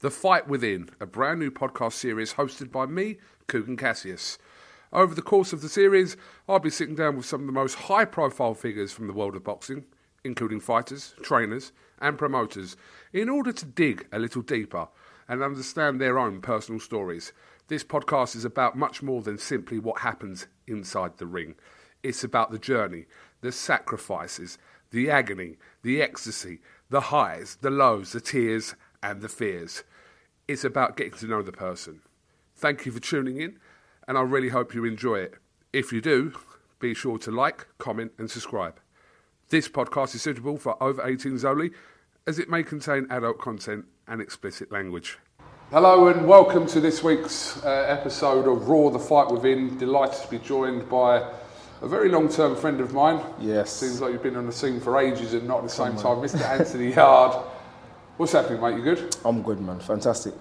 The Fight Within, a brand new podcast series hosted by me, Kugan Cassius. Over the course of the series, I'll be sitting down with some of the most high profile figures from the world of boxing, including fighters, trainers, and promoters, in order to dig a little deeper and understand their own personal stories. This podcast is about much more than simply what happens inside the ring. It's about the journey, the sacrifices, the agony, the ecstasy, the highs, the lows, the tears, and the fears. It's about getting to know the person. Thank you for tuning in, and I really hope you enjoy it. If you do, be sure to like, comment, and subscribe. This podcast is suitable for over 18s only, as it may contain adult content and explicit language. Hello and welcome to this week's uh, episode of Raw the Fight Within. Delighted to be joined by a very long term friend of mine. Yes. Seems like you've been on the scene for ages and not at the same time. Mr. Anthony Yarde. What's happening, mate? You good? I'm good, man. Fantastic.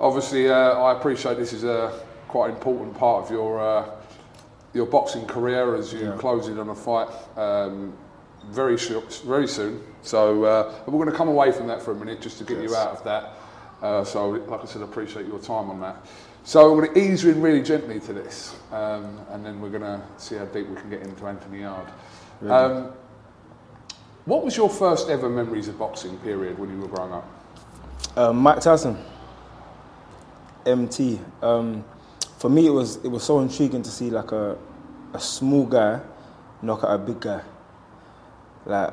Obviously, uh, I appreciate this is a quite important part of your uh, your boxing career as you close in on a fight um, very short, very soon. So uh, we're going to come away from that for a minute just to get you out of that. Uh, so, like I said, I appreciate your time on that. So I'm going to ease you in really gently to this, um, and then we're going to see how deep we can get into Anthony Yarde. Um, what was your first ever memories of boxing period when you were growing up? Um, Mike Tyson, MT. Um, for me, it was it was so intriguing to see like a a small guy knock out a big guy. Like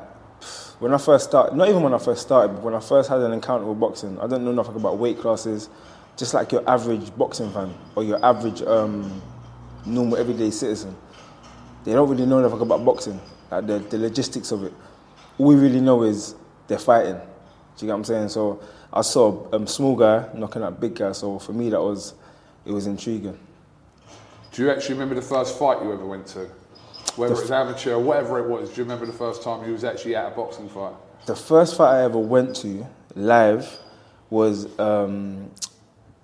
when I first started, not even when I first started, but when I first had an encounter with boxing, I didn't know nothing about weight classes. Just like your average boxing fan or your average um, normal everyday citizen, they don't really know nothing about boxing, like the, the logistics of it. All we really know is they're fighting. Do you get what I'm saying? So I saw a um, small guy knocking out big guy. So for me, that was it was intriguing. Do you actually remember the first fight you ever went to? Whether it was amateur, or whatever it was, do you remember the first time you was actually at a boxing fight? The first fight I ever went to live was um,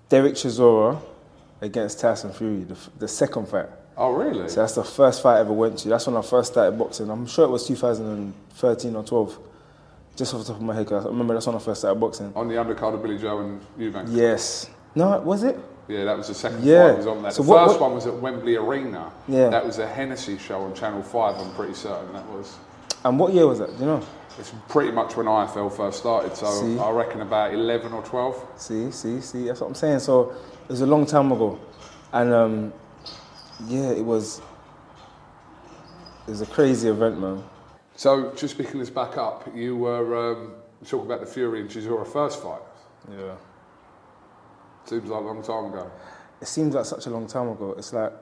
Derek Chisora against Tyson Fury, the, f- the second fight. Oh, really? So that's the first fight I ever went to. That's when I first started boxing. I'm sure it was 2013 or 12. Just off the top of my head, I remember that's when I first started boxing. On the undercard of Billy Joe and Eubank? Yes. No, was it? Yeah, that was the second Yeah. fight was on that. So the what- first what- one was at Wembley Arena. Yeah. That was a Hennessy show on Channel 5, I'm pretty certain that was. And what year was that? Do you know? It's pretty much when IFL first started, so See? I reckon about 11 or 12. See, see, see. That's what I'm saying. So it was a long time ago, and um, yeah, it was. It was a crazy event, man. So, just picking this back up, you were um, talking about the Fury and Chisora first fight. Yeah. Seems like a long time ago. It seems like such a long time ago. It's like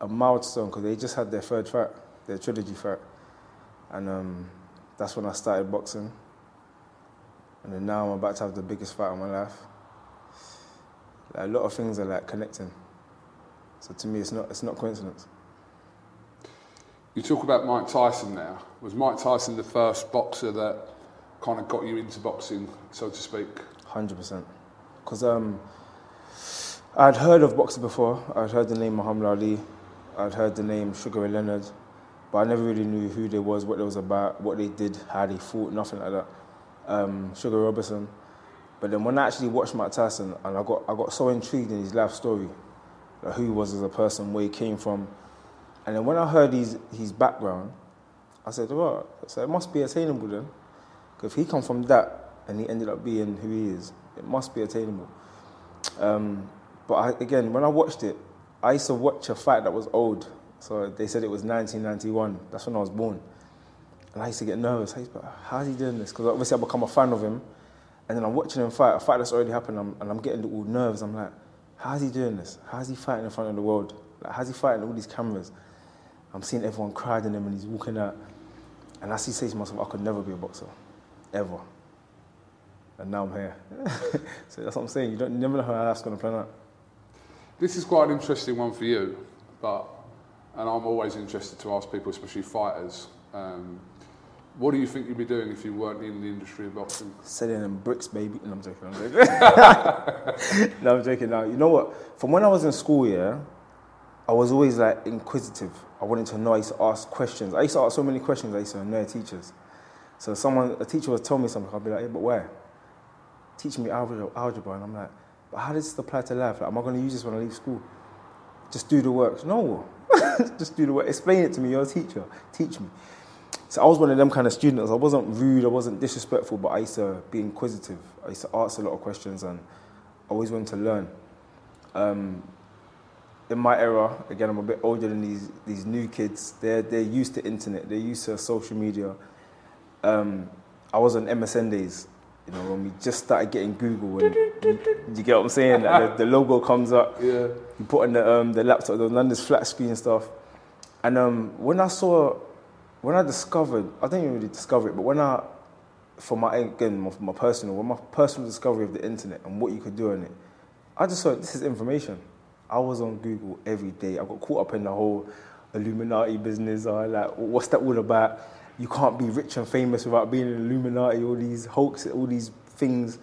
a milestone because they just had their third fight, their trilogy fight, and um, that's when I started boxing. And then now I'm about to have the biggest fight of my life. Like, a lot of things are like connecting. So to me, it's not it's not coincidence. You talk about Mike Tyson now. Was Mike Tyson the first boxer that kind of got you into boxing, so to speak? Hundred percent. Because um, I'd heard of boxing before. I'd heard the name Muhammad Ali. I'd heard the name Sugar Ray Leonard, but I never really knew who they was, what they was about, what they did, how they fought, nothing like that. Um, Sugar Robinson. But then when I actually watched Mike Tyson, and I got I got so intrigued in his life story, who he was as a person, where he came from, and then when I heard his his background, I said, "Well, so it must be attainable then, because if he come from that and he ended up being who he is, it must be attainable." Um, but I, again, when I watched it, I used to watch a fight that was old. So they said it was 1991. That's when I was born. And I used to get nervous. I used to be like, how's he doing this? Because obviously I've become a fan of him. And then I'm watching him fight, a fight that's already happened, I'm, and I'm getting all nerves. I'm like, how's he doing this? How's he fighting in front of the world? Like, how's he fighting all these cameras? I'm seeing everyone crowding him and he's walking out. And I see say to myself, I could never be a boxer. Ever. And now I'm here. so that's what I'm saying. You don't you never know how that's going to plan out. This is quite an interesting one for you, but and I'm always interested to ask people, especially fighters, um, what do you think you'd be doing if you weren't in the industry of boxing? Selling them bricks, baby. No, I'm joking. I'm joking. no, I'm joking. Now, you know what? From when I was in school, yeah, I was always like inquisitive. I wanted to know. I used to ask questions. I used to ask so many questions. I used to annoy teachers. So someone, a teacher would tell me something. I'd be like, "Yeah, but where? Teach me algebra, algebra." And I'm like, "But how does this apply to life? Like, am I going to use this when I leave school? Just do the work? No, just do the work. Explain it to me. You're a teacher. Teach me." So I was one of them kind of students. I wasn't rude, I wasn't disrespectful, but I used to be inquisitive. I used to ask a lot of questions and I always wanted to learn. Um, in my era, again, I'm a bit older than these, these new kids. They're, they're used to internet, they're used to social media. Um, I was on MSN days, you know, when we just started getting Google. And you, you get what I'm saying? Like the, the, logo comes up. Yeah. You put on the, um, the laptop, the London's flat screen stuff. And um, when I saw when I discovered, I didn't really discover it, but when I, for my again, my, my personal, when my personal discovery of the internet and what you could do on it, I just thought this is information. I was on Google every day. I got caught up in the whole Illuminati business. I like, what's that all about? You can't be rich and famous without being an Illuminati. All these hoaxes, all these things.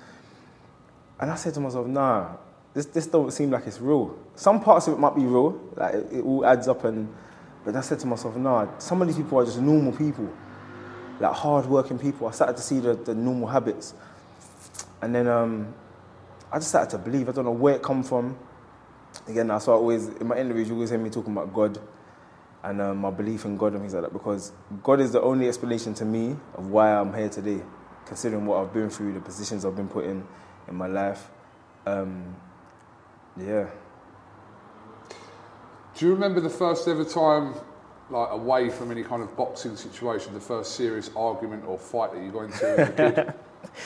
And I said to myself, nah, this this don't seem like it's real. Some parts of it might be real, like it, it all adds up and but I said to myself, nah, some of these people are just normal people, like hard-working people. I started to see the, the normal habits. And then um, I just started to believe. I don't know where it come from. Again, that's why I always, in my interviews, you always hear me talking about God and um, my belief in God and things like that because God is the only explanation to me of why I'm here today, considering what I've been through, the positions I've been put in in my life. Um, yeah. Do you remember the first ever time, like away from any kind of boxing situation, the first serious argument or fight that you got into as a kid?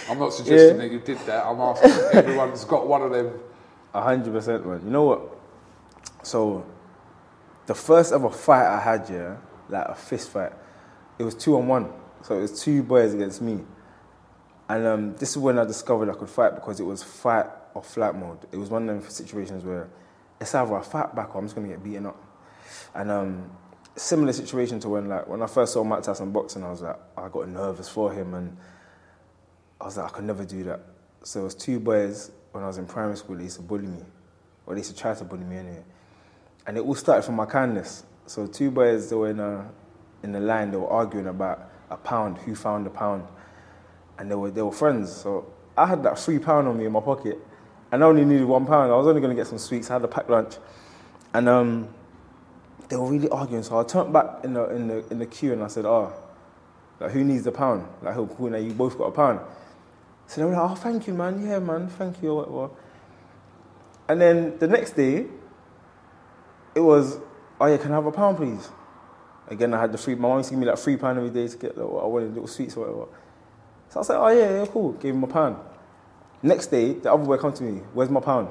I'm not suggesting yeah. that you did that. I'm asking everyone's got one of them. A hundred percent, man. You know what? So, the first ever fight I had, yeah, like a fist fight, it was two on one. So it was two boys against me. And um, this is when I discovered I could fight because it was fight or flight mode. It was one of them situations where I fight back I'm just gonna get beaten up. And um, similar situation to when like when I first saw Mike Tyson boxing, I was like I got nervous for him, and I was like I could never do that. So it was two boys when I was in primary school. They used to bully me, or they used to try to bully me anyway. And it all started from my kindness. So two boys they were in a in the line. They were arguing about a pound. Who found a pound? And they were they were friends. So I had that three pound on me in my pocket and I only needed one pound. I was only going to get some sweets. I had a packed lunch, and um, they were really arguing. So I turned back in the in the in the queue and I said, "Oh, like who needs the pound? Like who? Now you both got a pound." So they were like, "Oh, thank you, man. Yeah, man. Thank you." And then the next day, it was, "Oh yeah, can I have a pound, please?" Again, I had the free. My mom used to give me like three pound every day to get like, what I wanted, little sweets or whatever. So I said, "Oh yeah, yeah, cool." Gave him a pound. Next day, the other boy come to me, where's my pound?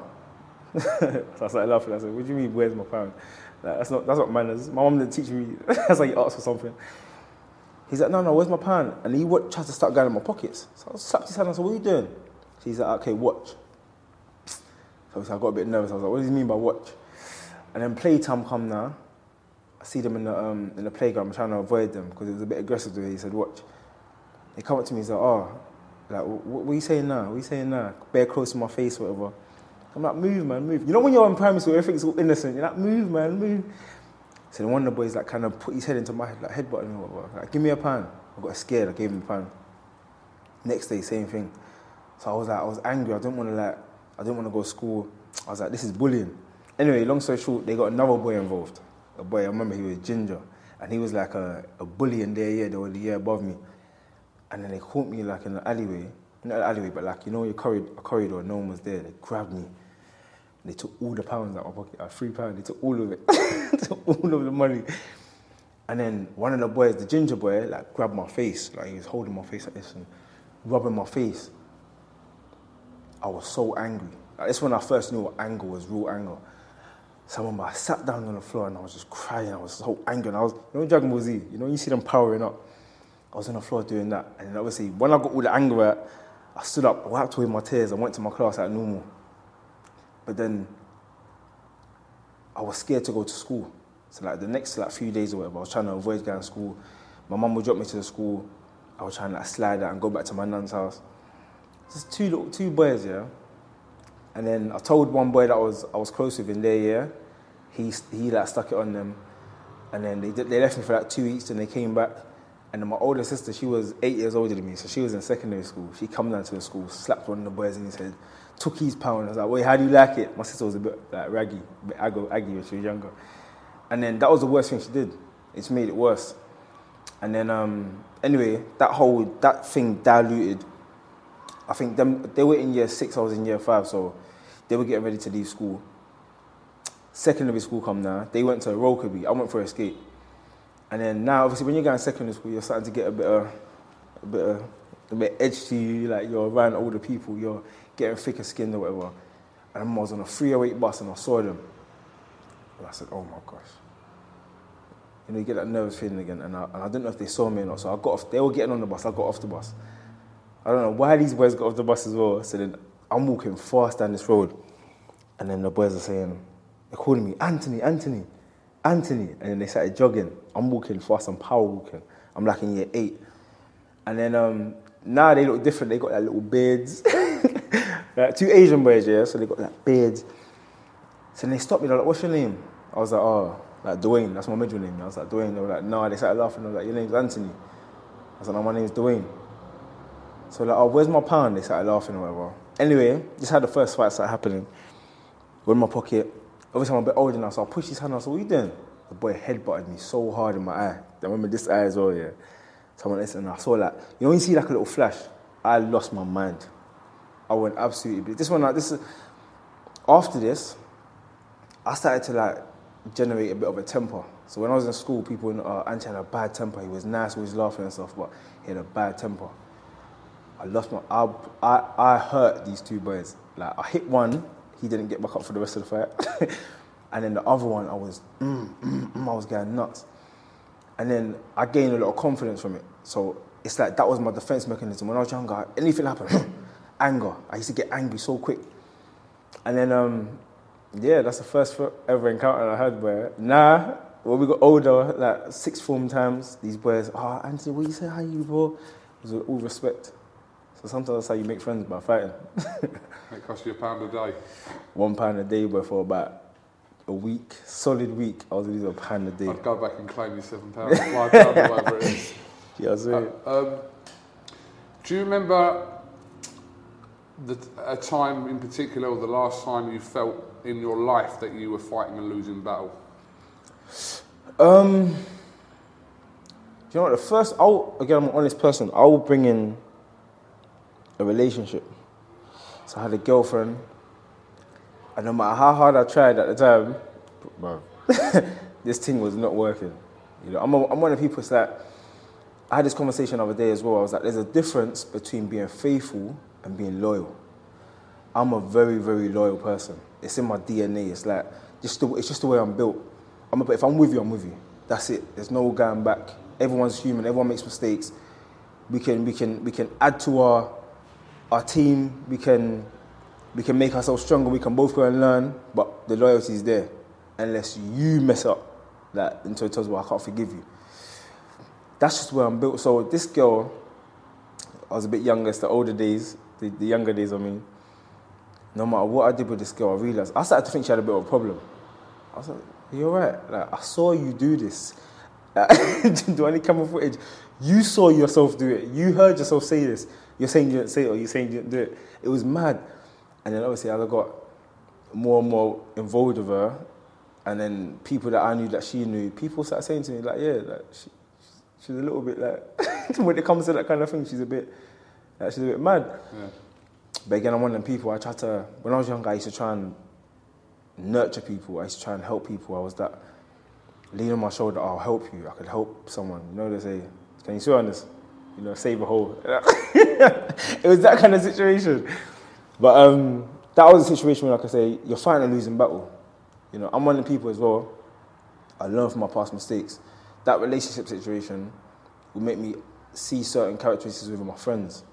so I started laughing. I said, what do you mean, where's my pound? Like, that's, not, that's not manners. My mom didn't teach me. that's like you ask for something. He's like, no, no, where's my pound? And he would, tried to start going in my pockets. So I slapped his hand and said, what are you doing? So he's like, okay, watch. So I got a bit nervous. I was like, what does he mean by watch? And then playtime come now. I see them in the, um, in the playground. I'm trying to avoid them because it was a bit aggressive the way he said, watch. They come up to me, and he's like, oh, like, what, are you saying now? What are you saying now? Bear close to my face, whatever. I'm like, move, man, move. You know when you're in primary school, everything's all innocent. You're like, move, man, move. So then one of the boys like kind of put his head into my head, like headbutting me, whatever. Like, give me a pound. I got scared. I gave him a pound. Next day, same thing. So I was like, I was angry. I didn't want to like, I didn't want to go to school. I was like, this is bullying. Anyway, long story short, they got another boy involved. A boy, I remember he was ginger, and he was like a, a bully in their year. They were the year above me, and then they caught me like in the alleyway, not the alleyway, but like you know, your corridor, a corridor. No one was there. They grabbed me. They took all the pounds out of my pocket. I had three pounds. They took all of it. took all of the money. And then one of the boys, the ginger boy, like grabbed my face. Like he was holding my face like this and rubbing my face. I was so angry. Like, this when I first knew what anger was, real anger. So I remember I sat down on the floor and I was just crying. I was so angry. And I was, you know, Dragon Ball Z, you know, you see them powering up. I was on the floor doing that. And then obviously, when I got all the anger out, I stood up, wiped away my tears, I went to my class like normal. But then I was scared to go to school. So like the next like few days or whatever, I was trying to avoid going to school. My mum would drop me to the school. I was trying to like, slide out and go back to my nan's house. Just two little, two boys, yeah. And then I told one boy that I was I was close with in their year. He he like stuck it on them, and then they they left me for like two weeks. And they came back, and then my older sister, she was eight years older than me, so she was in secondary school. She come down to the school, slapped one of the boys in his head, took his pound. I was like, wait, how do you like it? My sister was a bit like raggy, a bit aggy, aggy when she was younger. And then that was the worst thing she did. It's made it worse. And then um, anyway, that whole that thing diluted. I think them they were in year six, I was in year five, so they were getting ready to leave school. Secondary school come now. They went to Rokeby. I went for escape. And then now, obviously, when you're going secondary school, you're starting to get a bit of, a bit of, a bit edge to you. Like you're around older people, you're getting thicker skinned or whatever. And I was on a 308 bus and I saw them. And I said, oh my gosh. You know, you get that nervous feeling again. And I, and I didn't know if they saw me or not. So I got off, they were getting on the bus, I got off the bus. I don't know why these boys got off the bus as well. So then I'm walking fast down this road. And then the boys are saying, they're calling me, Anthony, Anthony, Anthony. And then they started jogging. I'm walking fast, I'm power walking. I'm like in year eight. And then um, now they look different. They got like little beards. like two Asian boys, yeah, so they got like beards. So then they stopped me, they're like, what's your name? I was like, oh, like Dwayne, that's my middle name. I was like, Dwayne. They were like, no, they started laughing. I was like, your name's Anthony. I was like, no, my name's Dwayne. So like, oh, where's my pound? They started laughing or whatever. Anyway, just had the first fight start happening. Go in my pocket. Obviously, I'm a bit older now, so I pushed his hand. I said, what are you doing? The boy headbutted me so hard in my eye. I remember this eye as well, yeah. Someone else and I saw like, you know, you see like a little flash, I lost my mind. I went absolutely. This one, like, this is after this. I started to like generate a bit of a temper. So when I was in school, people, uh, Anchi had a bad temper. He was nice, always laughing and stuff, but he had a bad temper. I lost my. I, I, I hurt these two boys. Like I hit one, he didn't get back up for the rest of the fight, and then the other one, I was, mm, mm, mm, I was going nuts. And then I gained a lot of confidence from it. So it's like that was my defense mechanism. When I was younger, anything happened, anger. I used to get angry so quick. And then, um, yeah, that's the first ever encounter I had where, nah, when we got older, like sixth form times, these boys, oh, Anthony, what you say, how you, bro? It was all respect. So sometimes that's how you make friends by fighting. it cost you a pound a day. One pound a day, but for about a week, solid week, I was losing a pound a day. I'd go back and claim your seven pounds, five pounds, whatever it is. Yeah, uh, um, do you remember the, a time in particular, or the last time you felt in your life that you were fighting a losing battle? Um, do you know what? The first, I'll again, I'm an honest person. I will bring in a relationship. So I had a girlfriend, and no matter how hard I tried at the time, bro, this thing was not working. You know, I'm, a, I'm one of the people that's like, I had this conversation the other day as well. I was like, there's a difference between being faithful and being loyal. I'm a very, very loyal person. It's in my DNA. It's like, just the, it's just the way I'm built. I'm a, if I'm with you, I'm with you. That's it. There's no going back. Everyone's human. Everyone makes mistakes. We can, we can, we can add to our our team, we can we can make ourselves stronger. We can both go and learn, but the loyalty is there. Unless you mess up, that until it tells well, I can't forgive you. That's just where I'm built. So this girl, I was a bit younger. It's the older days, the, the younger days. I mean, no matter what I did with this girl, I realized I started to think she had a bit of a problem. I was like, You're right. Like, I saw you do this. Didn't do any camera footage? You saw yourself do it. You heard yourself say this. You're saying you didn't say it or you're saying you didn't do it. It was mad. And then obviously as I got more and more involved with her, and then people that I knew that she knew, people started saying to me like, yeah, like she, she's a little bit like when it comes to that kind of thing, she's a bit like, she's a bit mad. Yeah. But again, I'm one of them people. I try to when I was younger, I used to try and nurture people. I used to try and help people. I was that lean on my shoulder. I'll help you. I could help someone. You know they say, can you see on this? You know, save a hole. it was that kind of situation. But um, that was a situation where, like I say, you're fighting a losing battle. You know, I'm one of the people as well. I learn from my past mistakes. That relationship situation will make me see certain characteristics with my friends.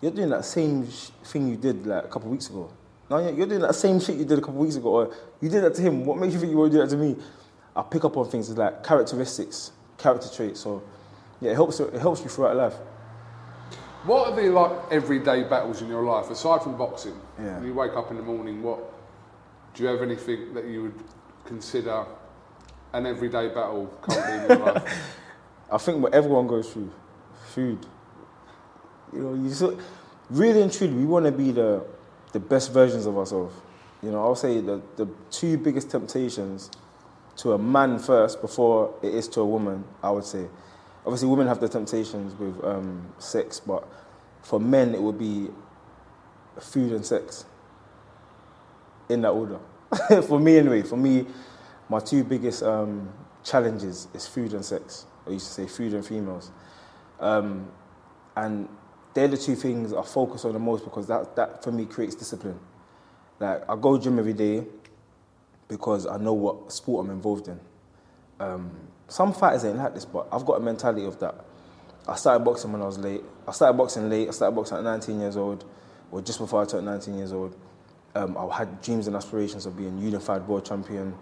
You're doing that same sh- thing you did like a couple of weeks ago. Now you're doing that same shit you did a couple of weeks ago, or you did that to him. What makes you think you won't do that to me? I pick up on things like characteristics, character traits. So yeah, it helps. It helps you throughout life. What are the like everyday battles in your life aside from boxing? Yeah. When you wake up in the morning, what do you have anything that you would consider an everyday battle currently in your life? I think what everyone goes through, food. You know, you so, really and truly, we want to be the the best versions of ourselves. You know, I'll say the the two biggest temptations to a man first before it is to a woman. I would say, obviously, women have the temptations with um, sex, but for men, it would be food and sex. In that order, for me anyway. For me, my two biggest um, challenges is food and sex. I used to say food and females. Um, and they're the two things I focus on the most because that, that for me creates discipline. Like I go gym every day because I know what sport I'm involved in. Um, some fighters ain't like this, but I've got a mentality of that. I started boxing when I was late. I started boxing late. I started boxing at 19 years old, or just before I turned 19 years old. Um, I had dreams and aspirations of being unified world champion,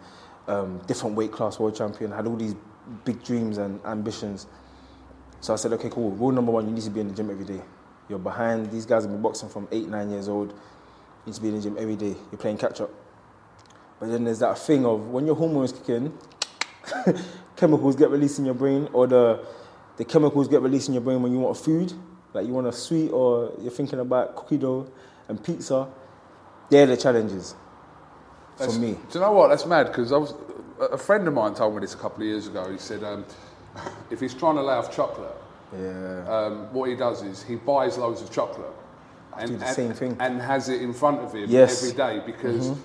um, different weight class world champion. I had all these big dreams and ambitions. So I said, okay, cool. Rule number one, you need to be in the gym every day. You're behind. These guys have been boxing from eight, nine years old. You need to be in the gym every day. You're playing catch up. But then there's that thing of when your hormones kick in, chemicals get released in your brain, or the the chemicals get released in your brain when you want food, like you want a sweet, or you're thinking about cookie dough and pizza. They're the challenges for That's- me. Do you know what? That's mad because I was a friend of mine told me this a couple of years ago. He said um, if he's trying to lay off chocolate, Yeah. um, what he does is he buys loads of chocolate and, do the and- same thing. and has it in front of him Yes. Mm-hmm. every day because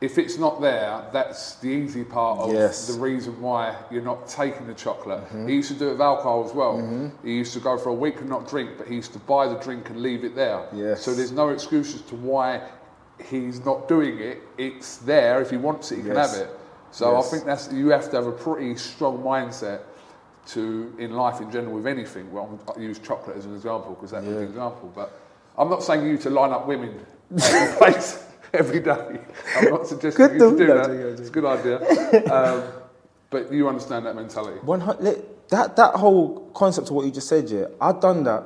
if it's not there, that's the easy part of Yes. the reason why you're not taking the chocolate. Mm-hmm. He used to do it with alcohol as well. He used to go for a week and not drink, but he used to buy the drink and leave it there. Yes. So there's no excuses to why he's not doing it. It's there. If he wants it, he can have it. So Yes. I think that's you have to have a pretty strong mindset to in life in general with anything. Well, I use chocolate as an example because that's an example. But I'm not saying you to line up women place every day. I'm not suggesting Good you do No, that. It's a good idea. Um, but you understand that mentality. One. That that whole concept of what you just said, yeah, I'd done that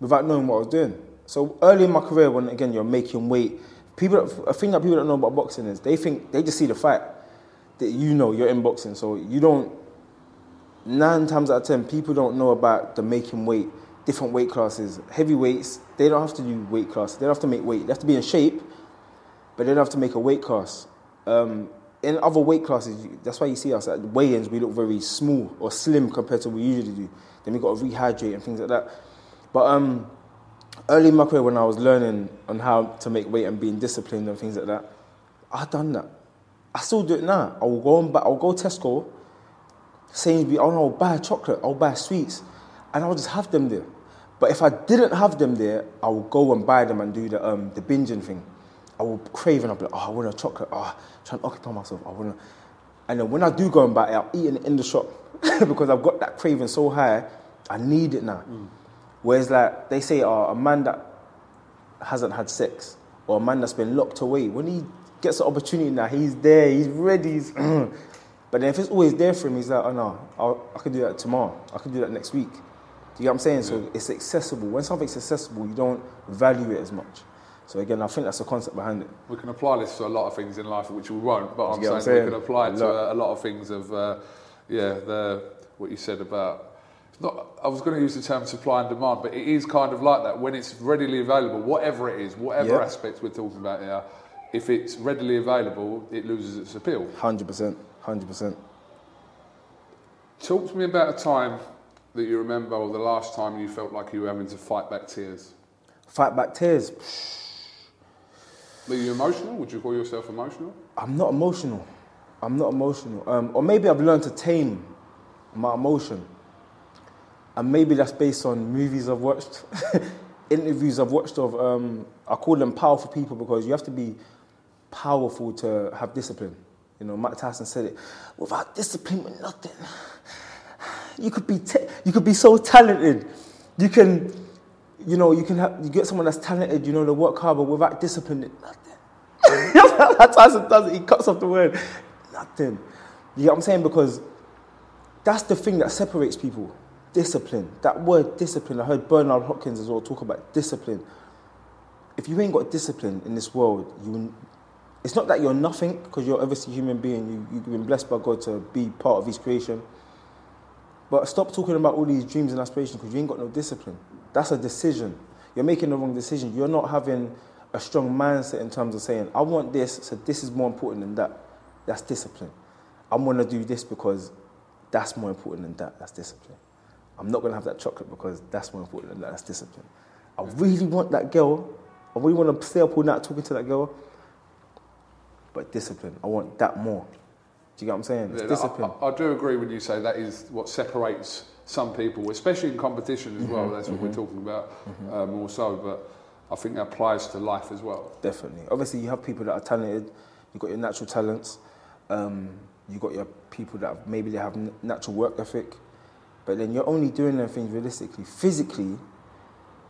without knowing what I was doing. So early in my career, when again you're making weight, people, a thing that people don't know about boxing is they think they just see the fight that you know you're in boxing, so you don't. Nine times out of ten, people don't know about the making weight, different weight classes, heavyweights. They don't have to do weight classes. They don't have to make weight. They have to be in shape, but they don't have to make a weight class. Um, in other weight classes, that's why you see us at weigh-ins. We look very small or slim compared to what we usually do. Then we got to rehydrate and things like that. But um, early in my career, when I was learning on how to make weight and being disciplined and things like that, I done that. I still do it now. I will go and buy, I'll go Tesco, Sainsbury, I'll, I'll buy chocolate, I'll buy sweets, and I'll just have them there. But if I didn't have them there, I will go and buy them and do the um, the binging thing. I will crave and I'll be like, oh, I want a chocolate. Oh, trying to occupy myself. I want to. And then when I do go and buy it, I'll eat it in the shop because I've got that craving so high. I need it now. Mm. Whereas like they say, oh, a man that hasn't had sex or a man that's been locked away, when he gets the opportunity now, he's there, he's ready. He's but then if it's always there for him, he's like, oh no, I'll, I can do that tomorrow. I can do that next week. Do you get what I'm saying? So it's accessible. When something's accessible, you don't value it as much. So again, I think that's the concept behind it. We can apply this to a lot of things in life, which we won't. But I'm saying, I'm we can apply it A to a, a lot of things of, uh, yeah, the what you said about. Not, I was going to use the term supply and demand, but it is kind of like that. When it's readily available, whatever it is, whatever Yeah. aspect we're talking about here, if it's readily available, it loses its appeal. Hundred percent, hundred percent. Talk to me about a time that you remember, or the last time you felt like you were having to fight back tears. Fight back tears. Were you emotional? Would you call yourself emotional? I'm not emotional. I'm not emotional. Um, or maybe I've learned to tame my emotion. And maybe that's based on movies I've watched, interviews I've watched of, um, I call them powerful people because you have to be powerful to have discipline. You know, Mike Tyson said it. Without discipline, we're nothing. You could be, ta- you could be so talented. You can, you know, you can have, you get someone that's talented, you know, they work hard, but without discipline, nothing. That's Tyson does it. He cuts off the word. Nothing. You get what I'm saying? Because that's the thing that separates people. Discipline. That word discipline. I heard Bernard Hopkins as well talk about discipline. If you ain't got discipline in this world, you. It's not that you're nothing because you're obviously a human being. You, you've been blessed by God to be part of His creation. But stop talking about all these dreams and aspirations because you ain't got no discipline. That's a decision. You're making the wrong decision. You're not having a strong mindset in terms of saying, I want this, so this is more important than that. That's discipline. I'm going to do this because that's more important than that. That's discipline. I'm not going to have that chocolate because that's more important than that. That's discipline. I really want that girl. I really want to stay up all night talking to that girl. But discipline. I want that more. Do you get what I'm saying? It's discipline. I, I, I do agree when you say that is what separates some people, especially in competition as Mm-hmm. well. That's what we're talking about uh, more so. But I think that applies to life as well. Definitely. Obviously, you have people that are talented. You've got your natural talents. Um, you've got your people that have, maybe they have n- natural work ethic. But then you're only doing them things realistically. Physically,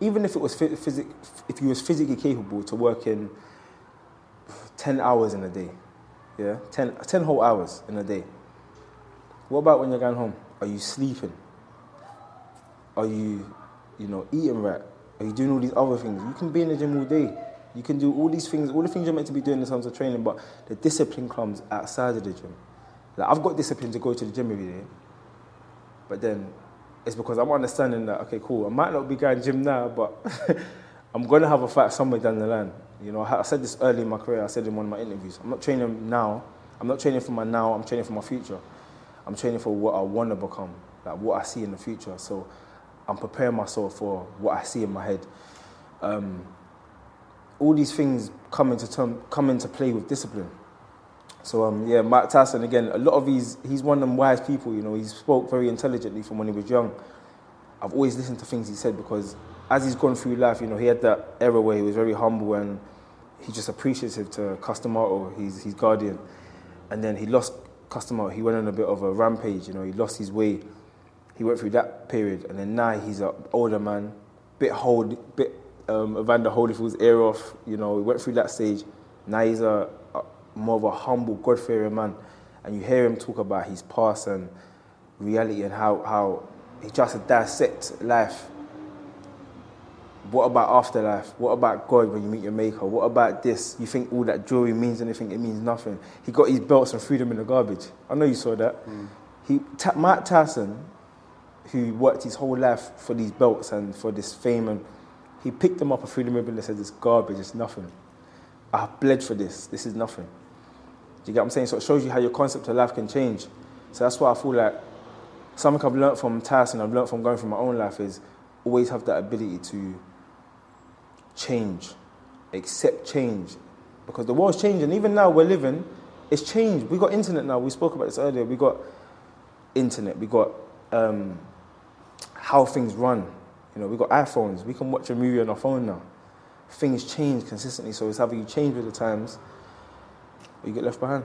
even if it was physic, if you was physically capable to work in 10 hours in a day, yeah, 10, 10 whole hours in a day. What about when you're going home? Are you sleeping? Are you, you know, eating right? Are you doing all these other things? You can be in the gym all day. You can do all these things, all the things you're meant to be doing in terms of training, but the discipline comes outside of the gym. Like I've got discipline to go to the gym every day, but then it's because I'm understanding that okay, cool. I might not be going to the gym now, but I'm gonna have a fight somewhere down the line. You know, I I said this early in my career. I said in one of my interviews. I'm not training now. I'm not training for my now. I'm training for my future. I'm training for what I want to become, like what I see in the future. So I'm preparing myself for what I see in my head. Um, all these things come into term, come into play with discipline. So um, yeah, Mike Tyson again. A lot of these, he's one of them wise people. You know, he spoke very intelligently from when he was young. I've always listened to things he said because as he's gone through life, you know, he had that era where he was very humble and he just appreciative to Cus D'Amato, his his guardian, and then he lost Cus D'Amato. He went on a bit of a rampage. You know, he lost his way. He went through that period, and then now he's an older man, bit hold, bit um, Evander Holyfield's ear off. You know, he went through that stage. Now he's a, a more of a humble, God-fearing man, and you hear him talk about his past and reality and how how he tries to dissect life. What about afterlife? What about God when you meet your maker? What about this? You think all that jewelry means anything? It means nothing. He got his belts and threw them in the garbage. I know you saw that. He, Ta- Mike Tyson, who worked his whole life for these belts and for this fame, and he picked them up and threw them in and said, "It's garbage. It's nothing. I bled for this. This is nothing." Do you get what I'm saying? So it shows you how your concept of life can change. So that's why I feel like something I've learned from Tyson, I've learned from going through my own life is always have that ability to change, accept change. Because the world's changing. Even now we're living, it's changed. We got internet now. We spoke about this earlier. We got internet. We got um, how things run. You know, we've got iPhones. We can watch a movie on our phone now. Things change consistently. So it's either you change with the times you get left behind.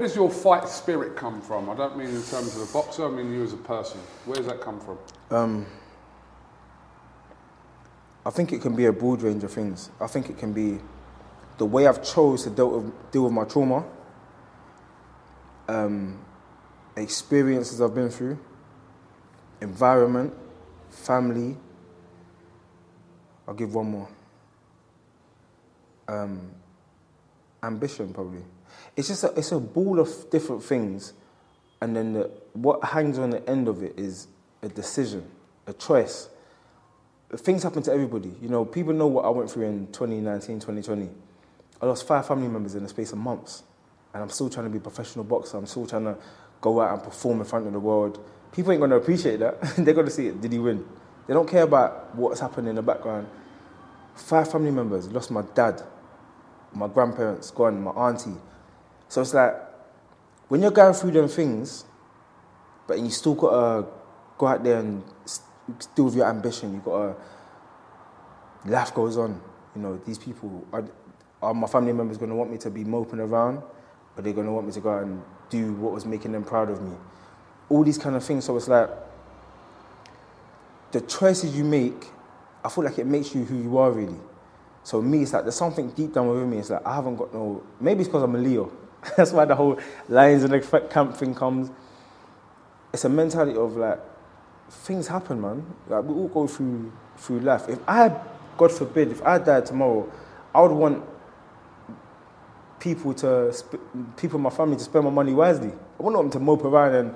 Where does your fight spirit come from? I don't mean in terms of a boxer, I mean you as a person. Where does that come from? Um, I think it can be a broad range of things. I think it can be the way I've chose to deal with, deal with my trauma, um, experiences I've been through, environment, family. I'll give one more. Um, ambition, probably. It's just a, it's a ball of different things, and then the, what hangs on the end of it is a decision, a choice. Things happen to everybody. You know, people know what I went through in 2019, 2020. I lost five family members in the space of months, and I'm still trying to be a professional boxer. I'm still trying to go out and perform in front of the world. People ain't to appreciate that. They're to see it. Did he win? They don't care about what's happening in the background. Five family members lost my dad, my grandparents gone, my auntie. So it's like when you're going through them things, but you still gotta go out there and deal with your ambition. You gotta life goes on. You know these people are, are my family members gonna want me to be moping around, or they're gonna want me to go out and do what was making them proud of me. All these kind of things. So it's like the choices you make. I feel like it makes you who you are really. So me, it's like there's something deep down within me. It's like I haven't got no. Maybe it's because I'm a Leo. That's why the whole lions in the camp thing comes. It's a mentality of like things happen, man. Like we all go through through life. If I, God forbid, if I died tomorrow, I would want people to sp- people in my family to spend my money wisely. I want them to mope around and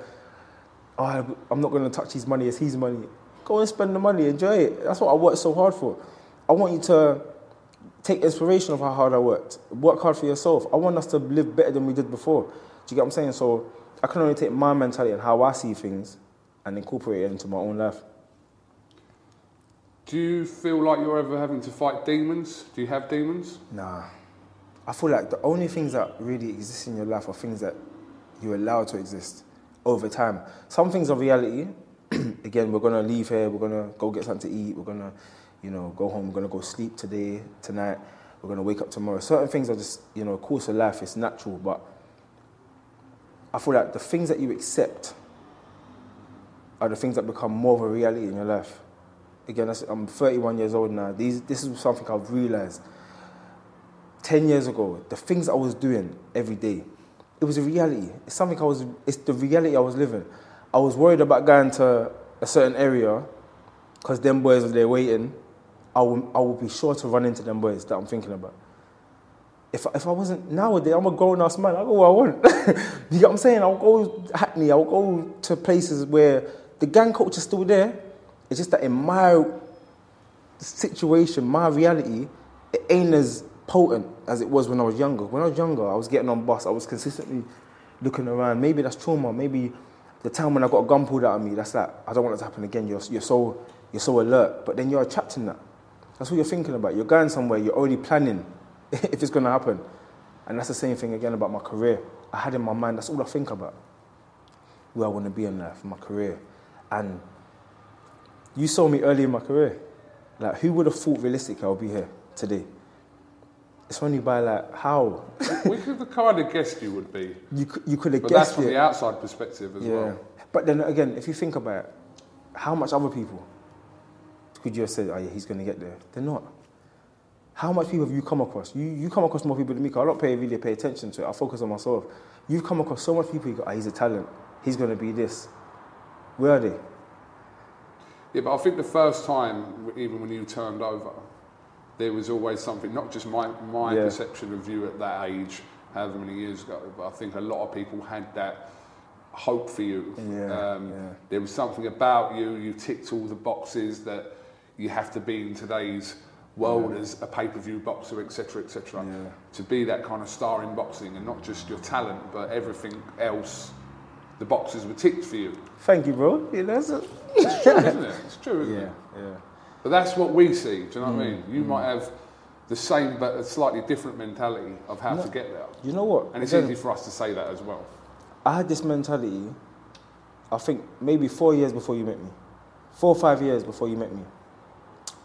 oh, I'm not going to touch his money. It's his money. Go and spend the money. Enjoy it. That's what I worked so hard for. I want you to take inspiration of how hard I worked. Work hard for yourself. I want us to live better than we did before. Do you get what I'm saying? So I can only take my mentality and how I see things and incorporate it into my own life. Do you feel like you're ever having to fight demons? Do you have demons? Nah. I feel like the only things that really exist in your life are things that you allow to exist over time. Some things are reality. Again, we're gonna leave here, we're gonna go get something to eat, we're gonna, you know, go home, we're gonna go sleep today, tonight, we're gonna wake up tomorrow. Certain things are just, you know, course of life, it's natural, but I feel like the things that you accept are the things that become more of a reality in your life. Again, I'm 31 years old now. These, this is something I've realized. 10 years ago, the things I was doing every day, it was a reality. It's something I was, it's the reality I was living. I was worried about going to a certain area because them boys are there waiting. I will, I will be sure to run into them boys that I'm thinking about. If, if I wasn't nowadays, I'm a grown ass man. I go where I want. you know what I'm saying? I'll go Hackney. I'll go to places where the gang culture is still there. It's just that in my situation, my reality, it ain't as potent as it was when I was younger. When I was younger, I was getting on bus. I was consistently looking around. Maybe that's trauma. Maybe the time when I got a gun pulled out of me. That's like I don't want it to happen again. You're you're so you're so alert, but then you're in that. That's what you're thinking about. You're going somewhere. You're already planning if it's going to happen. And that's the same thing again about my career. I had in my mind. That's all I think about. Where I want to be in life, my career, and you saw me early in my career. Like, who would have thought realistically I'll be here today? It's only by like how we could have kind of guessed you would be. you could, you could have But that's from it. the outside perspective as yeah. well. But then again, if you think about it, how much other people could you have said, "Oh yeah, he's going to get there"? They're not. How much people have you come across? You you come across more people than me. I don't pay really pay attention to it. I focus on myself. You've come across so much people. You go, "Ah, he's a talent. He's going to be this." Where are they? Yeah, but I think the first time, even when you turned over, there was always something, not just my, my Yeah. perception of you at that age, however many years ago, but I think a lot of people had that hope for you. Yeah, um, yeah. There was something about you, you ticked all the boxes that you have to be in today's world as a pay-per-view boxer, etc., etc. To be that kind of star in boxing and not just your talent, but everything else. The boxes were ticked for you. Thank you, bro. Yeah, that's a... It's true, isn't it? It's true, isn't Yeah, it? yeah. But that's what we see. Do you know what I Mm, mean? You might have the same but a slightly different mentality of how No, to get there. You know what? And it's Again- easy for us to say that as well. I had this mentality, I think maybe four years before you met me. Four or five years before you met me.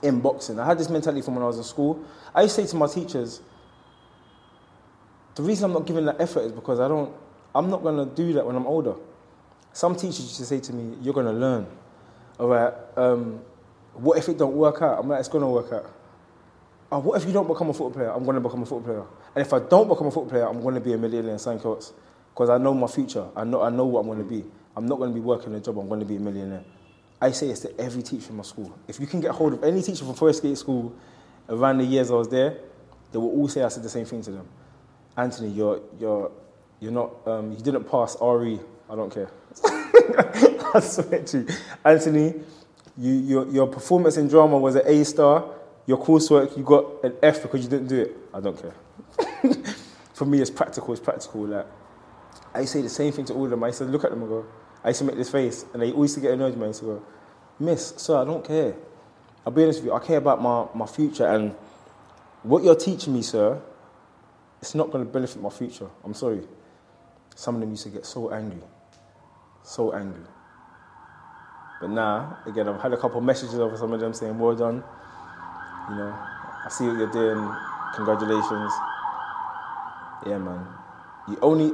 In boxing. I had this mentality from when I was in school. I used to say to my teachers, the reason I'm not giving that effort is because I don't, I'm not gonna do that when I'm older. Some teachers used to say to me, you're gonna learn. All right, um, what if it don't work out? I'm like, it's gonna work out. Oh, what if you don't become a football player? I'm gonna become a football player. And if I don't become a football player, I'm gonna be a millionaire in else. Because I know my future. I know, I know what I'm gonna be. I'm not gonna be working a job, I'm gonna be a millionaire. I say this to every teacher in my school. If you can get hold of any teacher from Forest Gate School around the years I was there, they will all say I said the same thing to them. Anthony, you're, you're, you're not, um, you didn't pass RE. I don't care. I swear to you. Anthony, you, your, your performance in drama was an A star. Your coursework, you got an F because you didn't do it. I don't care. For me, it's practical. It's practical. Like, I say the same thing to all of them. I to look at them and go, I used to make this face, and they always used to get annoyed with me. I used to go, Miss, sir, I don't care. I'll be honest with you, I care about my, my future, and what you're teaching me, sir, it's not going to benefit my future. I'm sorry. Some of them used to get so angry. So angry. But now, again, I've had a couple of messages over some of them saying, well done. You know, I see what you're doing. Congratulations. Yeah, man. You only,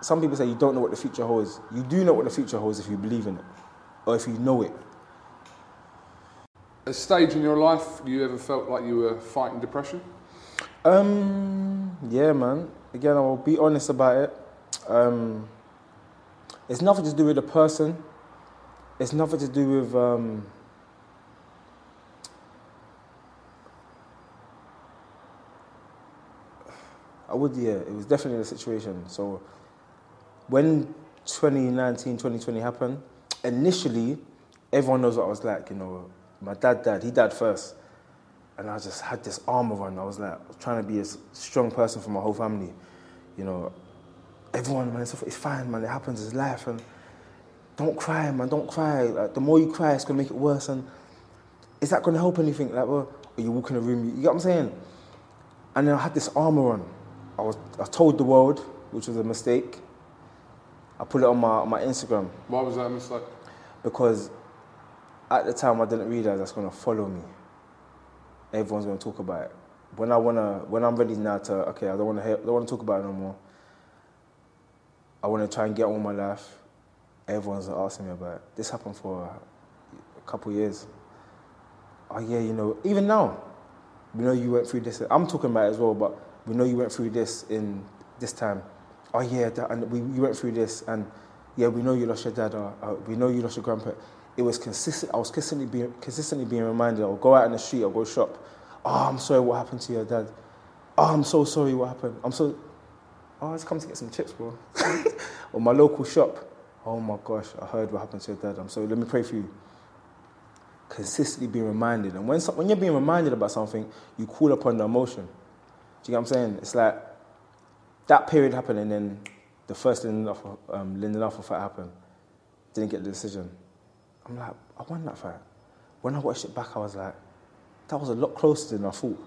some people say you don't know what the future holds. You do know what the future holds if you believe in it or if you know it. A stage in your life you ever felt like you were fighting depression? Um, yeah, man. Again, I will be honest about it. Um, it's nothing to do with the person. It's nothing to do with um, I would, yeah. It was definitely the situation. So when 2019, 2020 happened, initially, everyone knows what I was like. You know, my dad died. He died first. And I just had this armor on. I was like trying to be a strong person for my whole family. You know, everyone, man, it's, fine, man. It happens. It's life. And don't cry, man. Don't cry. Like, the more you cry, it's going to make it worse. And is that going to help anything? Like, well, or you walk in a room, you, you get what I'm saying? And then I had this armor on. I was, I told the world, which was a mistake. I put it on my, on my Instagram Why was that a mistake? because at the time I didn't realize that's going to follow me. Everyone's going to talk about it. When I wanna, when I'm ready now to, okay, I don't want to, don't want to talk about it no more. I want to try and get on with my life. Everyone's asking me about it. This happened for a couple of years. Oh yeah, you know, even now, we know you went through this. I'm talking about it as well, but we know you went through this in this time. Oh yeah, that, and we you went through this, and yeah, we know you lost your dad. Or, uh, we know you lost your grandpa. It was consistent. I was consistently being consistently being reminded. I'll go out in the street. I'll go shop. Oh, I'm sorry. What happened to your dad? Oh, I'm so sorry. What happened? I'm so. Oh, I just come to get some chips, bro. or my local shop. Oh my gosh, I heard what happened to your dad. I'm sorry. Let me pray for you consistently being reminded. And when, so- when you're being reminded about something, you call upon the emotion. Do you get what I'm saying? It's like that period happened and then the first Lyndon Arthur, um, Lyndon Arthur fight happened. Didn't get the decision. I'm like, I won that fight. When I watched it back, I was like, that was a lot closer than I thought.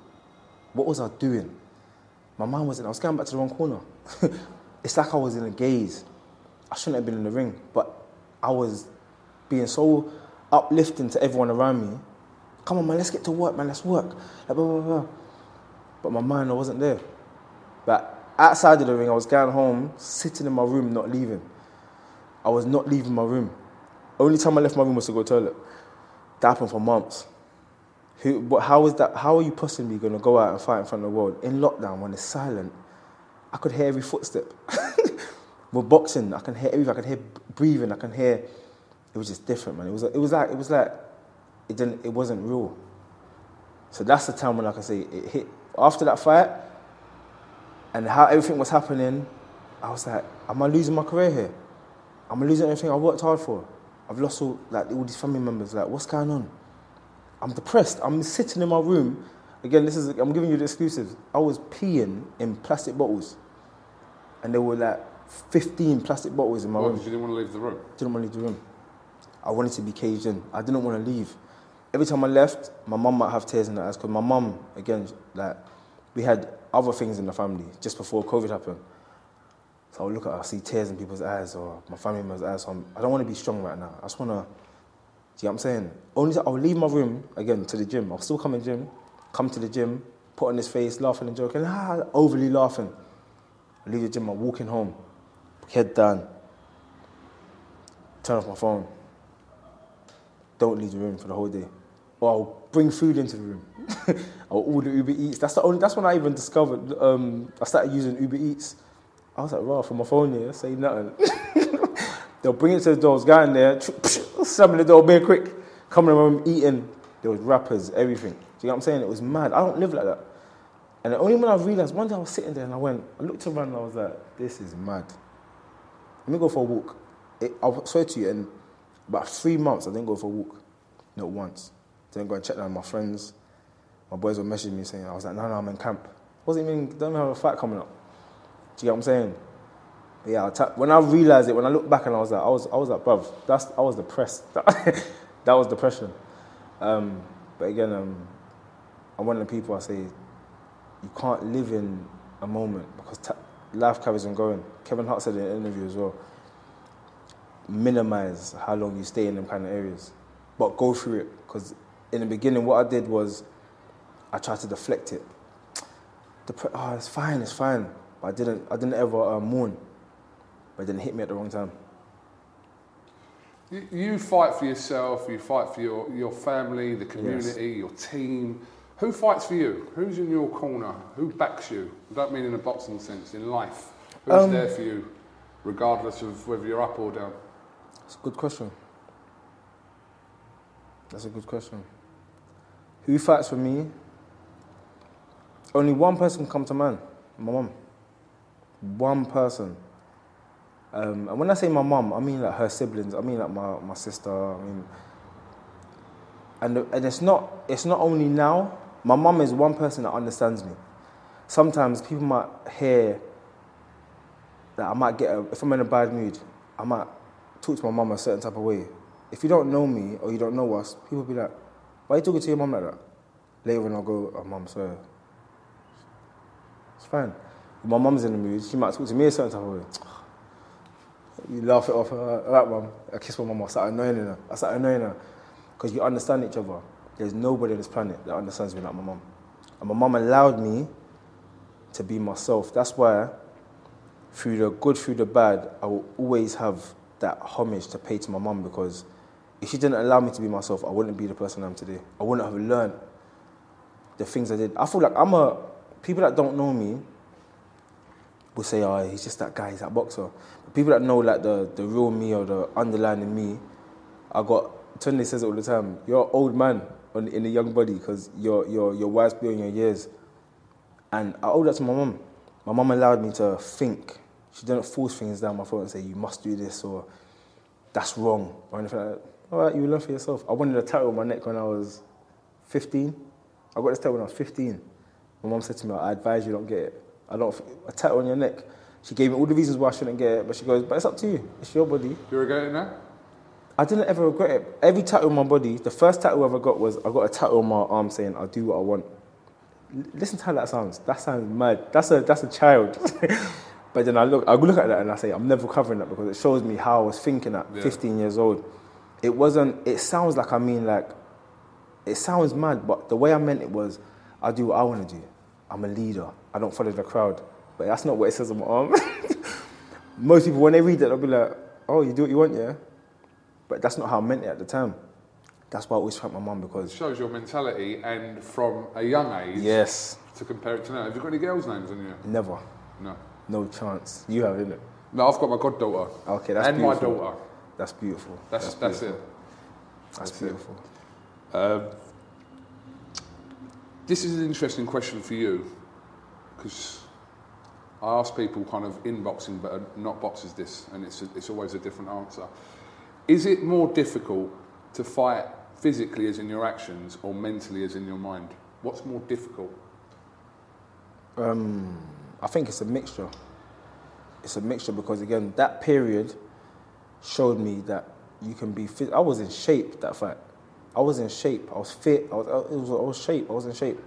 What was I doing? My mind was in, I was going back to the wrong corner. it's like I was in a gaze. I shouldn't have been in the ring, but I was being so uplifting to everyone around me. Come on, man, let's get to work, man, let's work. Like, blah, blah, blah. But my mind, I wasn't there. But outside of the ring, I was going home, sitting in my room, not leaving. I was not leaving my room. Only time I left my room was to go to the toilet. That happened for months. Who, but how is that? How are you possibly going to go out and fight in front of the world in lockdown when it's silent? I could hear every footstep. With boxing, I can hear everything. I can hear breathing. I can hear. It was just different, man. It was. It was like. It was like. It didn't. It wasn't real. So that's the time when like I say it hit. After that fight, and how everything was happening, I was like, am I losing my career here? Am I losing everything I worked hard for? I've lost all like all these family members. Like, what's going on? I'm depressed. I'm sitting in my room. Again, this is I'm giving you the exclusives. I was peeing in plastic bottles, and there were like 15 plastic bottles in my Why? room. You didn't want to leave the room. Didn't want to leave the room. I wanted to be caged in. I didn't want to leave. Every time I left, my mum might have tears in her eyes because my mum, again, like we had other things in the family just before COVID happened. So I would look at I see tears in people's eyes or my family members' eyes. So I'm, I don't want to be strong right now. I just want to. Do you know what I'm saying? Only I'll leave my room again to the gym. I'll still come in gym, come to the gym, put on his face, laughing and joking, ah, overly laughing. I leave the gym. I'm walking home, head down, turn off my phone. Don't leave the room for the whole day. Or I'll bring food into the room. I'll order Uber Eats. That's the only. That's when I even discovered. Um, I started using Uber Eats. I was like, "Wow, from my phone here, say nothing." They'll bring it to the door. I was going there, slamming the door, being quick, coming home eating. There was rappers, everything. Do you know what I'm saying? It was mad. I don't live like that. And the only when I realized, one day I was sitting there and I went, I looked around and I was like, this is mad. Let me go for a walk. It, I swear to you, in about three months, I didn't go for a walk. Not once. Didn't go and check down my friends. My boys were messaging me saying, I was like, no, no, I'm in camp. Wasn't even, don't even have a fight coming up. Do you get what I'm saying? But yeah, I ta- when I realized it, when I looked back and I was like, I was, I was like, bruv, that's, I was depressed. that was depression. Um, but again, um, I'm one of the people I say, you can't live in a moment because ta- life carries on going. Kevin Hart said in an interview as well, minimize how long you stay in them kind of areas, but go through it. Because in the beginning, what I did was I tried to deflect it. Oh, it's fine, it's fine. But I didn't, I didn't ever uh, mourn. But it didn't hit me at the wrong time. You, you fight for yourself, you fight for your, your family, the community, your team. Who fights for you? Who's in your corner? Who backs you? I don't mean in a boxing sense, in life. Who's Um, there for you, regardless of whether you're up or down? It's a good question. That's a good question. Who fights for me? Only one person come to mind. My mum. One person. Um, and when I say my mum, I mean like her siblings. I mean like my, my sister. I mean, and and it's not it's not only now. My mum is one person that understands me. Sometimes people might hear that I might get a, if I'm in a bad mood, I might talk to my mum a certain type of way. If you don't know me or you don't know us, people be like, "Why are you talking to your mum like that?" Later when I go, "Oh, mum, sorry." It's fine. If my mum's in the mood, she might talk to me a certain type of way. You laugh it off. All right, mum. I kiss my mum. I start annoying her. I start annoying her because you understand each other. There's nobody on this planet that understands me like my mum. And my mum allowed me to be myself. That's why, through the good, through the bad, I will always have that homage to pay to my mum because if she didn't allow me to be myself, I wouldn't be the person I am today. I wouldn't have learned the things I did. I feel like I'm a people that don't know me will say, "Oh, he's just that guy, he's that boxer." But people that know like the the real me or the underlying me, I got. Tunde says it all the time. You're an old man on, in a young body because you're you're you're wise beyond your years. And I owe that to my mum. My mum allowed me to think. She didn't force things down my throat and say, you must do this or that's wrong or anything like that. All right, you learn for yourself. I wanted a tattoo on my neck when I was 15. I got this tattoo when I was 15. My mum said to me, I advise you don't get it. I don't, a tattoo on your neck. She gave me all the reasons why I shouldn't get it, but she goes, but it's up to you. It's your body. You regret it now? I didn't ever regret it. Every tattoo on my body, the first tattoo I ever got was I got a tattoo on my arm saying, I'll do what I want. L- Listen to how that sounds. That sounds mad. That's a, that's a child. but then I look, I look at that and I say, I'm never covering that because it shows me how I was thinking at Yeah. 15 years old. It wasn't, it sounds like I mean like, it sounds mad, but the way I meant it was, I do what I want to do. I'm a leader. I don't follow the crowd. But that's not what it says on my arm. Most people, when they read it, they'll be like, oh, you do what you want, yeah? But that's not how I meant it at the time. That's why I always thank my mum because, It shows your mentality, and from a young age, yes, to compare it to now. Have you got any girls' names on you? never, No. no chance. You have, innit? No, I've got my goddaughter. Okay, that's and beautiful. my daughter. That's beautiful. That's that's, beautiful. it. That's, That's it. beautiful. Um, this is an interesting question for you because I ask people kind of in boxing, but not boxers this, and it's, a, it's always a different answer. Is it more difficult to fight physically as in your actions or mentally as in your mind? What's more difficult? Um, I think it's a mixture. It's a mixture because again, that period showed me that you can be fit. I was in shape that fight. I was in shape. I was fit. I was. I was, I was shape. I was in shape.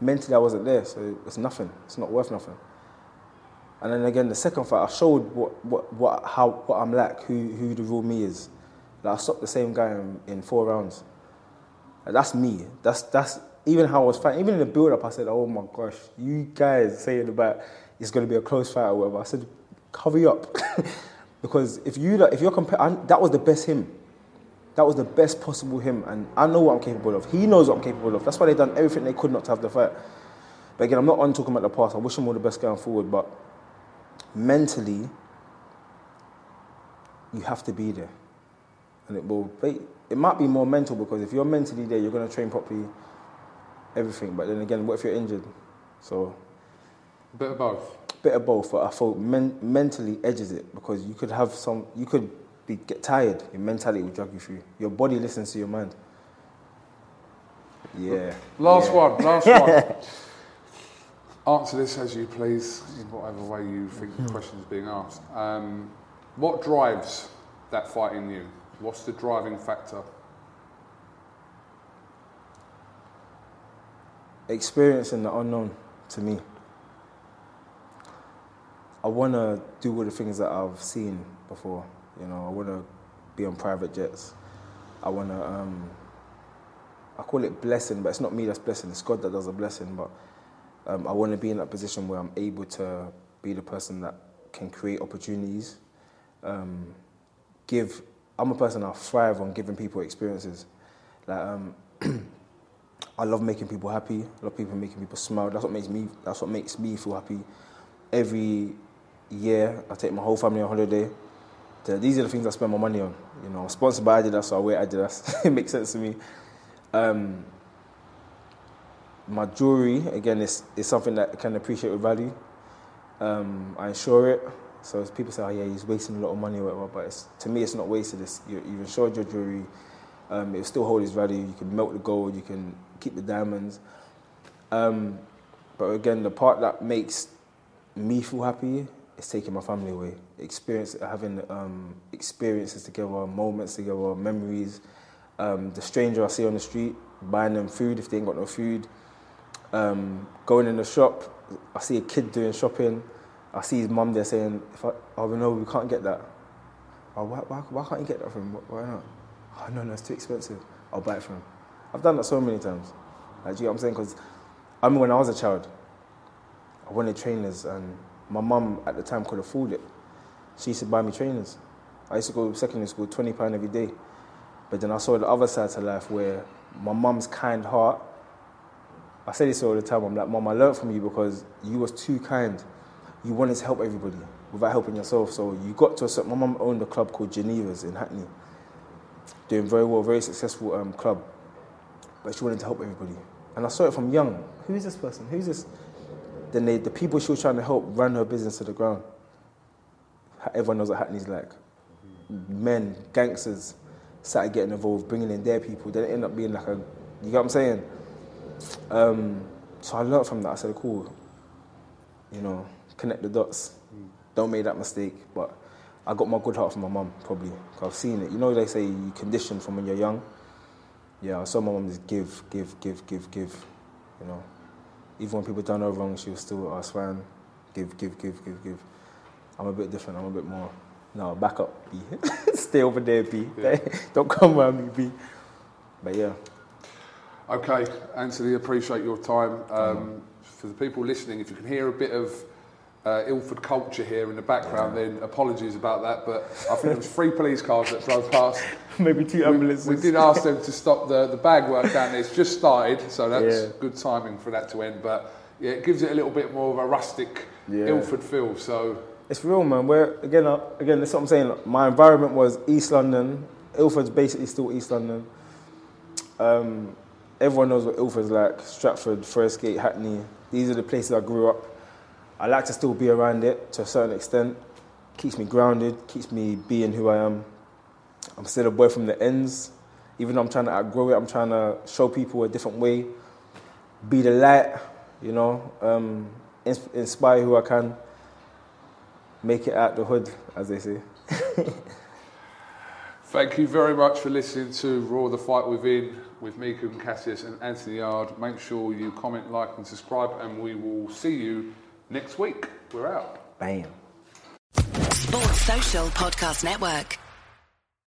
Mentally, I wasn't there, so it's nothing. It's not worth nothing. And then again, the second fight, I showed what, what, what, how, what I'm like, who, who the real me is. Like I stopped the same guy in, in four rounds. Like, that's me. That's that's even how I was fighting. Even in the build-up, I said, "Oh my gosh, you guys saying about it's going to be a close fight or whatever." I said, "Cover up," because if you if you're comparing, that was the best him. That was the best possible him, and I know what I'm capable of. He knows what I'm capable of. That's why they've done everything they could not to have the fight. But again, I'm not on talking about the past. I wish him all the best going forward, but mentally, you have to be there, and it will. Be, It might be more mental because if you're mentally there, you're going to train properly, everything. But then again, what if you're injured? So, bit of both. Bit of both, but I thought men- mentally edges it because you could have some. You could be, get tired. Your mentality will drag you through. Your body listens to your mind. Yeah. Last yeah. one. Last one. Answer this as you please, in whatever way you think the question is being asked. Um, what drives that fight in you? What's the driving factor? Experiencing the unknown to me. I want to do all the things that I've seen before. You know, I want to be on private jets. I want to. Um, I call it blessing, but it's not me that's blessing. It's God that does the blessing. But um, I want to be in that position where I'm able to be the person that can create opportunities, um, give. I'm a person I thrive on giving people experiences. Like um, I love making people happy. I love people making people smile. That's what makes me. That's what makes me feel happy. Every year, I take my whole family on holiday. These are the things I spend my money on. You know, I'm sponsored by Adidas, so I wear Adidas. it makes sense to me. Um, my jewelry, again, is, is something that I can appreciate with value. Um, I insure it. So people say, oh yeah, he's wasting a lot of money or whatever, but to me, it's not wasted. It's, you, have insured your jewelry. Um, it still holds its value. You can melt the gold. You can keep the diamonds. Um, but again, the part that makes me feel happy is taking my family away. Experience, having um, experiences together, moments together, memories. Um, the stranger I see on the street, buying them food if they ain't got no food. Um, going in the shop, I see a kid doing shopping. I see his mum there saying, "If I, oh no, we can't get that. Oh, why, why, why can't you get that from? Why not? Oh no, no, it's too expensive. I'll buy it from him. I've done that so many times. Like, you know what I'm saying? Because I mean, when I was a child, I wanted trainers, and my mum at the time could afford it. She used to buy me trainers. I used to go to secondary school, twenty pound every day. But then I saw the other side to life where my mum's kind heart. I say this all the time. I'm like, Mum, I learned from you because you was too kind. You wanted to help everybody without helping yourself. So you got to a certain. My mum owned a club called Geneva's in Hackney, doing very well, very successful um, club. But she wanted to help everybody, and I saw it from young. Who is this person? Who's this? Then they, the people she was trying to help ran her business to the ground. Everyone knows what Hackney's like. Men, gangsters, started getting involved, bringing in their people. Then it ended up being like a, you get what I'm saying? Um, so I learned from that. I said, cool, you know, connect the dots. Don't make that mistake. But I got my good heart from my mum, probably. Cause I've seen it. You know, they say you condition from when you're young. Yeah, I saw my mum just give, give, give, give, give. You know, even when people done her wrong, she was still, oh, swan, give, give, give, give, give. I'm a bit different. I'm a bit more. No, back up, B. Stay over there, B. Yeah. Don't come around me, B. But yeah. Okay, Anthony, appreciate your time. Um, for the people listening, if you can hear a bit of uh, Ilford culture here in the background, yeah. then apologies about that. But I think it was three police cars that drove past. Maybe two ambulances. We, we, did ask them to stop the, the bag work down there. It's just started, so that's yeah. good timing for that to end. But yeah, it gives it a little bit more of a rustic yeah. Ilford feel. So it's real, man. Where again, uh, again, that's what I'm saying. My environment was East London. Ilford's basically still East London. Um, everyone knows what Ilford's like. Stratford, Forest Gate, Hackney. These are the places I grew up. I like to still be around it to a certain extent. Keeps me grounded. Keeps me being who I am. I'm still a boy from the ends. Even though I'm trying to outgrow it, I'm trying to show people a different way. be the light, you know, um, inspire who I can, make it out the hood, as they say. Thank you very much for listening to Raw the Fight Within with me, Kugan Cassius, and Anthony Yarde. Make sure you comment, like, and subscribe, and we will see you next week. We're out. Bam. Sports Social Podcast Network.